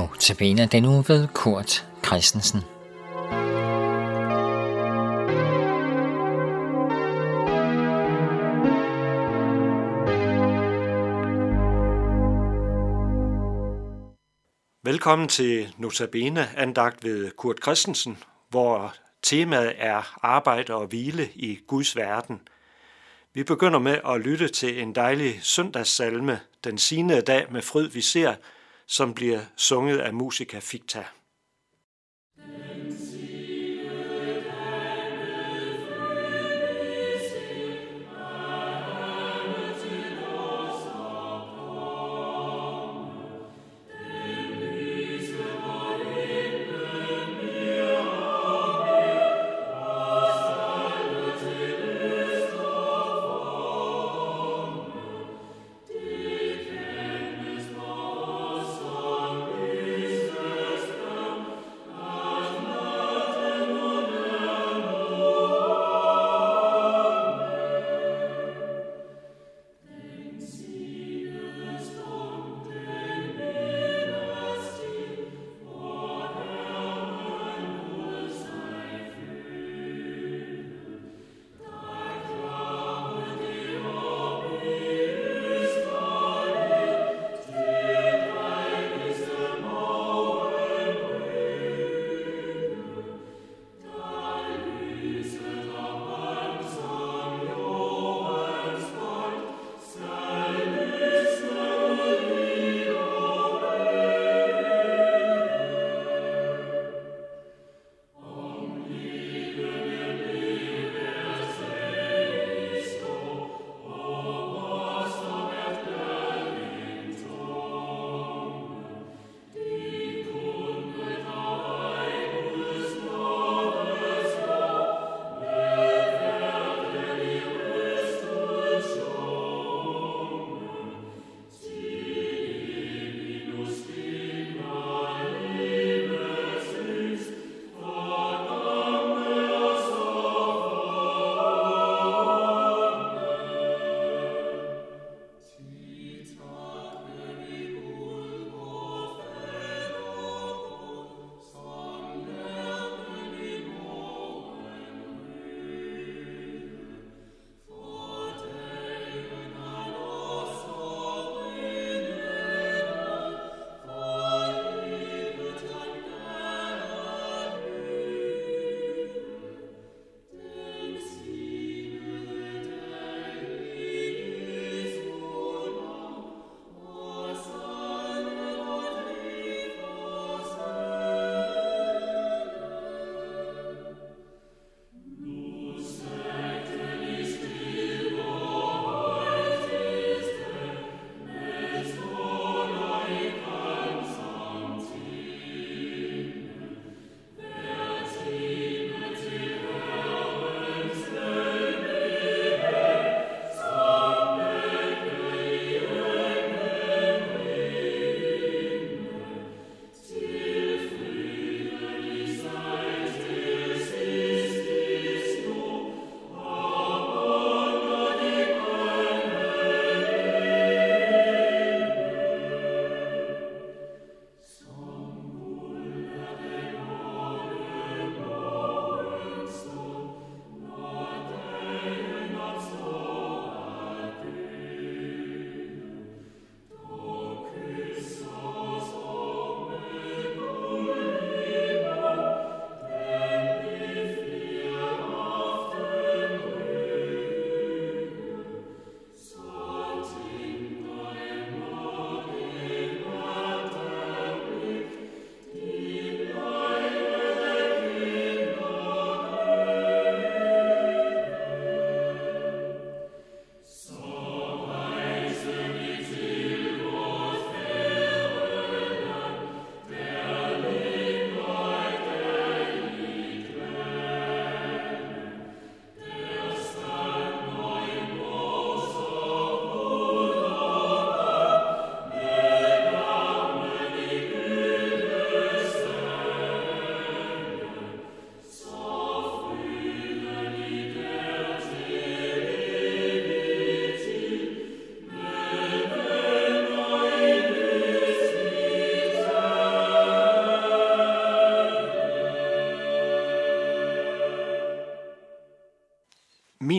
Notabene den uge ved Kurt Christensen. Velkommen til Notabene andagt ved Kurt Christensen, hvor temaet er arbejde og hvile i Guds verden. Vi begynder med at lytte til en dejlig søndagssalme, den sine dag med fryd vi ser, som bliver sunget af Musica Ficta.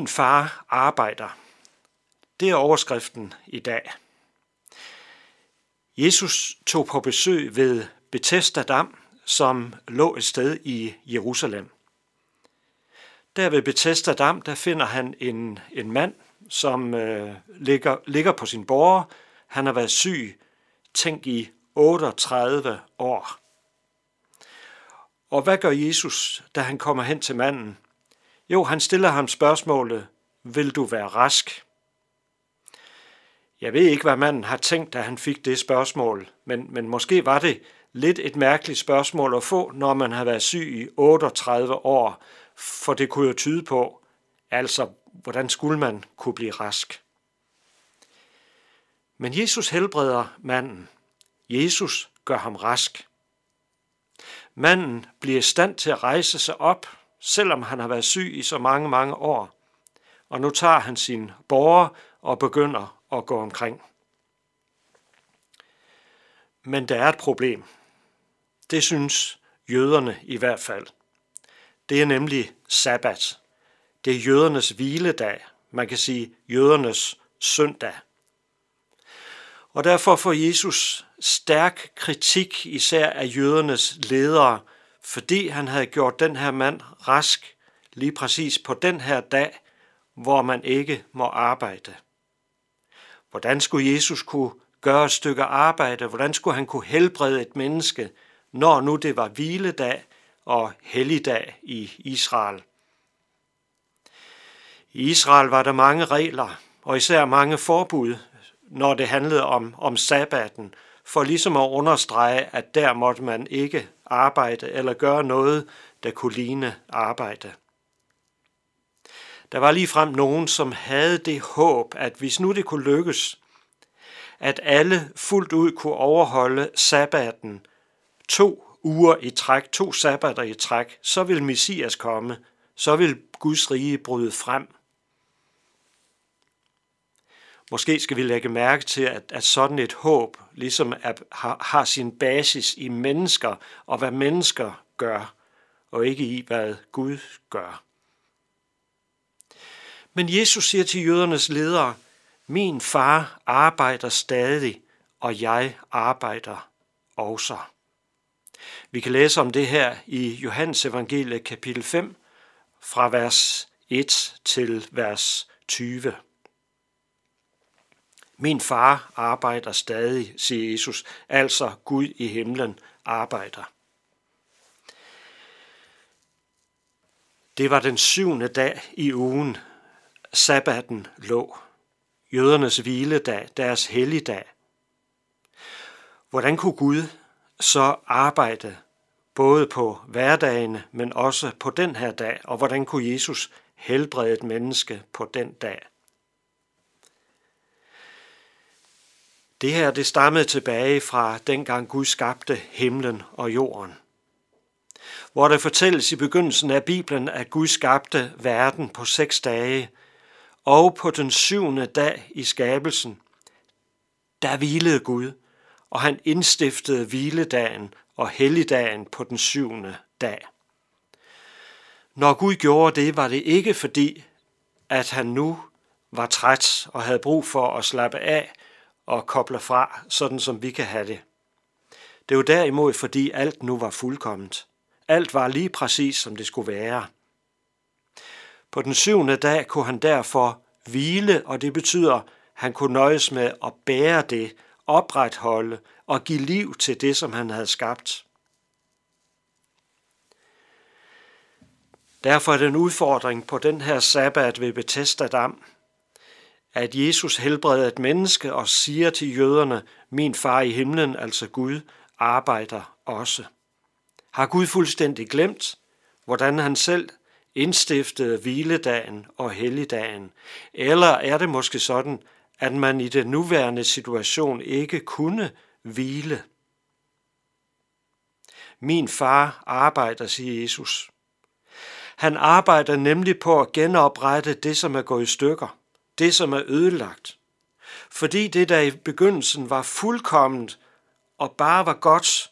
Min far arbejder. Det er overskriften i dag. Jesus tog på besøg ved Bethesda Dam, som lå et sted i Jerusalem. Der ved Bethesda Dam, der finder han en, en mand, som øh, ligger, ligger på sin borger. Han har været syg, tænk i 38 år. Og hvad gør Jesus, da han kommer hen til manden? Jo, han stiller ham spørgsmålet, vil du være rask? Jeg ved ikke, hvad manden har tænkt, da han fik det spørgsmål, men, men måske var det lidt et mærkeligt spørgsmål at få, når man har været syg i 38 år, for det kunne jo tyde på, altså, hvordan skulle man kunne blive rask? Men Jesus helbreder manden. Jesus gør ham rask. Manden bliver i stand til at rejse sig op, selvom han har været syg i så mange, mange år. Og nu tager han sin borger og begynder at gå omkring. Men der er et problem. Det synes jøderne i hvert fald. Det er nemlig sabbat. Det er jødernes hviledag. Man kan sige jødernes søndag. Og derfor får Jesus stærk kritik især af jødernes ledere, fordi han havde gjort den her mand rask lige præcis på den her dag, hvor man ikke må arbejde. Hvordan skulle Jesus kunne gøre et stykke arbejde? Hvordan skulle han kunne helbrede et menneske, når nu det var hviledag og helligdag i Israel? I Israel var der mange regler, og især mange forbud, når det handlede om, om sabbaten, for ligesom at understrege, at der måtte man ikke arbejde eller gøre noget, der kunne ligne arbejde. Der var lige frem nogen, som havde det håb, at hvis nu det kunne lykkes, at alle fuldt ud kunne overholde sabbaten to uger i træk, to sabbater i træk, så vil Messias komme, så vil Guds rige bryde frem. Måske skal vi lægge mærke til, at, at sådan et håb ligesom er, har, har sin basis i mennesker og hvad mennesker gør, og ikke i, hvad Gud gør. Men Jesus siger til jødernes ledere, min far arbejder stadig, og jeg arbejder også. Vi kan læse om det her i Johannes evangelie kapitel 5, fra vers 1 til vers 20. Min far arbejder stadig, siger Jesus, altså Gud i himlen arbejder. Det var den syvende dag i ugen, sabbaten lå. Jødernes hviledag, deres helligdag. Hvordan kunne Gud så arbejde både på hverdagene, men også på den her dag, og hvordan kunne Jesus helbrede et menneske på den dag? Det her det stammede tilbage fra dengang Gud skabte himlen og jorden. Hvor der fortælles i begyndelsen af Bibelen, at Gud skabte verden på seks dage, og på den syvende dag i skabelsen, der hvilede Gud, og han indstiftede hviledagen og helligdagen på den syvende dag. Når Gud gjorde det, var det ikke fordi, at han nu var træt og havde brug for at slappe af og kobler fra, sådan som vi kan have det. Det var derimod, fordi alt nu var fuldkomment. Alt var lige præcis, som det skulle være. På den syvende dag kunne han derfor hvile, og det betyder, at han kunne nøjes med at bære det, opretholde og give liv til det, som han havde skabt. Derfor er det en udfordring på den her sabbat ved Bethesda Dam, at Jesus helbreder et menneske og siger til jøderne, min far i himlen, altså Gud, arbejder også. Har Gud fuldstændig glemt, hvordan han selv indstiftede hviledagen og helligdagen? Eller er det måske sådan, at man i den nuværende situation ikke kunne hvile? Min far arbejder, siger Jesus. Han arbejder nemlig på at genoprette det, som er gået i stykker det, som er ødelagt. Fordi det, der i begyndelsen var fuldkomment og bare var godt,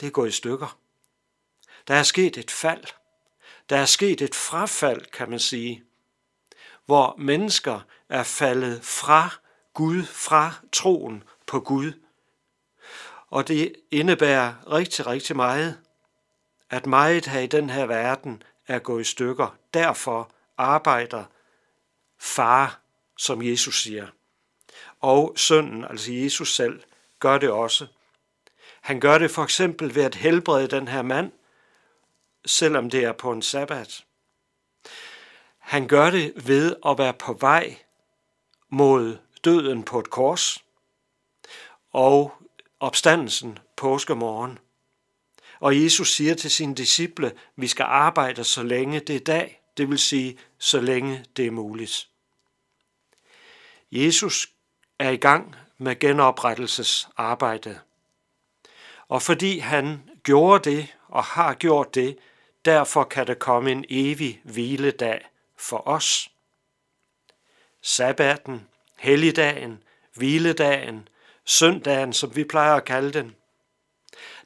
det er gået i stykker. Der er sket et fald. Der er sket et frafald, kan man sige. hvor mennesker er faldet fra Gud, fra troen på Gud. Og det indebærer rigtig, rigtig meget, at meget her i den her verden er gået i stykker. Derfor arbejder far, som Jesus siger. Og sønnen, altså Jesus selv, gør det også. Han gør det for eksempel ved at helbrede den her mand, selvom det er på en sabbat. Han gør det ved at være på vej mod døden på et kors og opstandelsen påskemorgen. Og Jesus siger til sine disciple, vi skal arbejde så længe det er dag, det vil sige så længe det er muligt. Jesus er i gang med genoprettelsesarbejdet. Og fordi han gjorde det og har gjort det, derfor kan der komme en evig hviledag for os. Sabbaten, helligdagen, hviledagen, søndagen, som vi plejer at kalde den.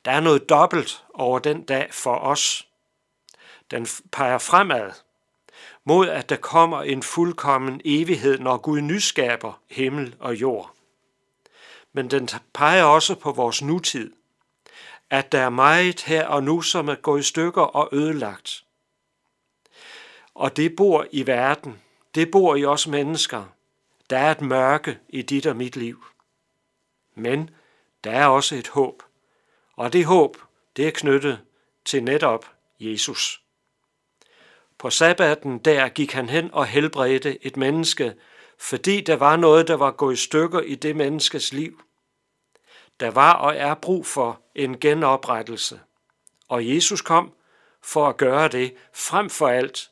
Der er noget dobbelt over den dag for os. Den peger fremad mod, at der kommer en fuldkommen evighed, når Gud nyskaber himmel og jord. Men den peger også på vores nutid, at der er meget her og nu, som er gået i stykker og ødelagt. Og det bor i verden. Det bor i os mennesker. Der er et mørke i dit og mit liv. Men der er også et håb. Og det håb, det er knyttet til netop Jesus. På sabbaten der gik han hen og helbredte et menneske, fordi der var noget, der var gået i stykker i det menneskes liv. Der var og er brug for en genoprettelse. Og Jesus kom for at gøre det frem for alt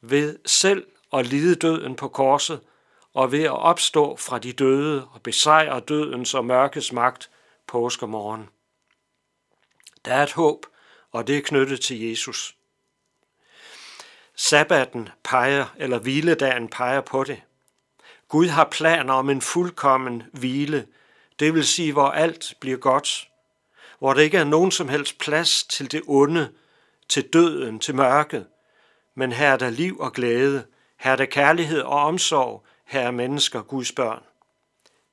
ved selv at lide døden på korset og ved at opstå fra de døde og besejre dødens og mørkets magt påskemorgen. Der er et håb, og det er knyttet til Jesus. Sabbaten peger, eller hviledagen peger på det. Gud har planer om en fuldkommen hvile, det vil sige, hvor alt bliver godt, hvor der ikke er nogen som helst plads til det onde, til døden, til mørket, men her er der liv og glæde, her er der kærlighed og omsorg, her er mennesker Guds børn.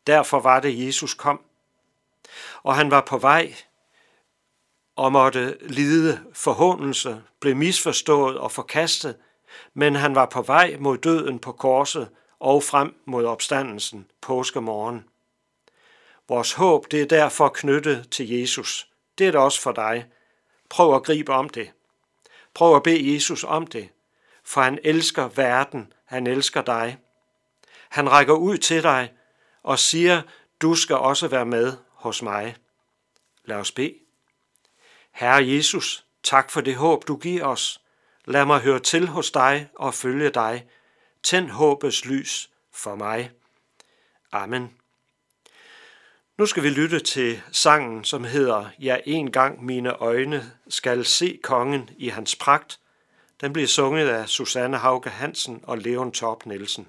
Derfor var det, Jesus kom. Og han var på vej og måtte lide forhåndelse, blev misforstået og forkastet, men han var på vej mod døden på korset og frem mod opstandelsen påskemorgen. Vores håb det er derfor knyttet til Jesus. Det er det også for dig. Prøv at gribe om det. Prøv at bede Jesus om det, for han elsker verden, han elsker dig. Han rækker ud til dig og siger, du skal også være med hos mig. Lad os bede. Herre Jesus, tak for det håb, du giver os. Lad mig høre til hos dig og følge dig. Tænd håbets lys for mig. Amen. Nu skal vi lytte til sangen, som hedder Ja, en gang mine øjne skal se kongen i hans pragt. Den bliver sunget af Susanne Hauke Hansen og Leon Torp Nielsen.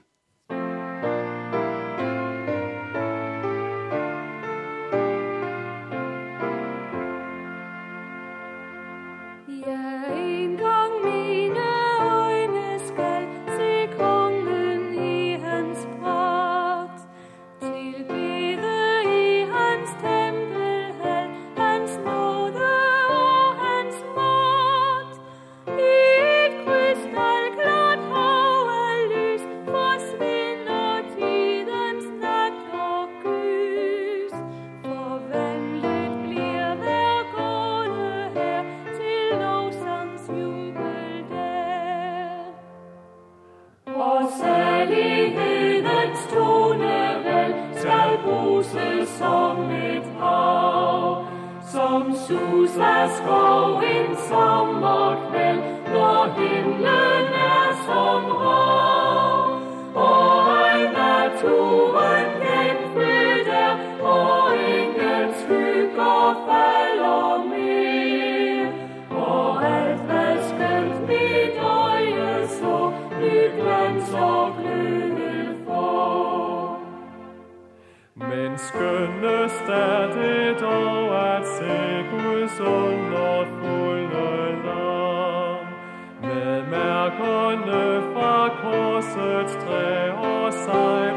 Underfulde land med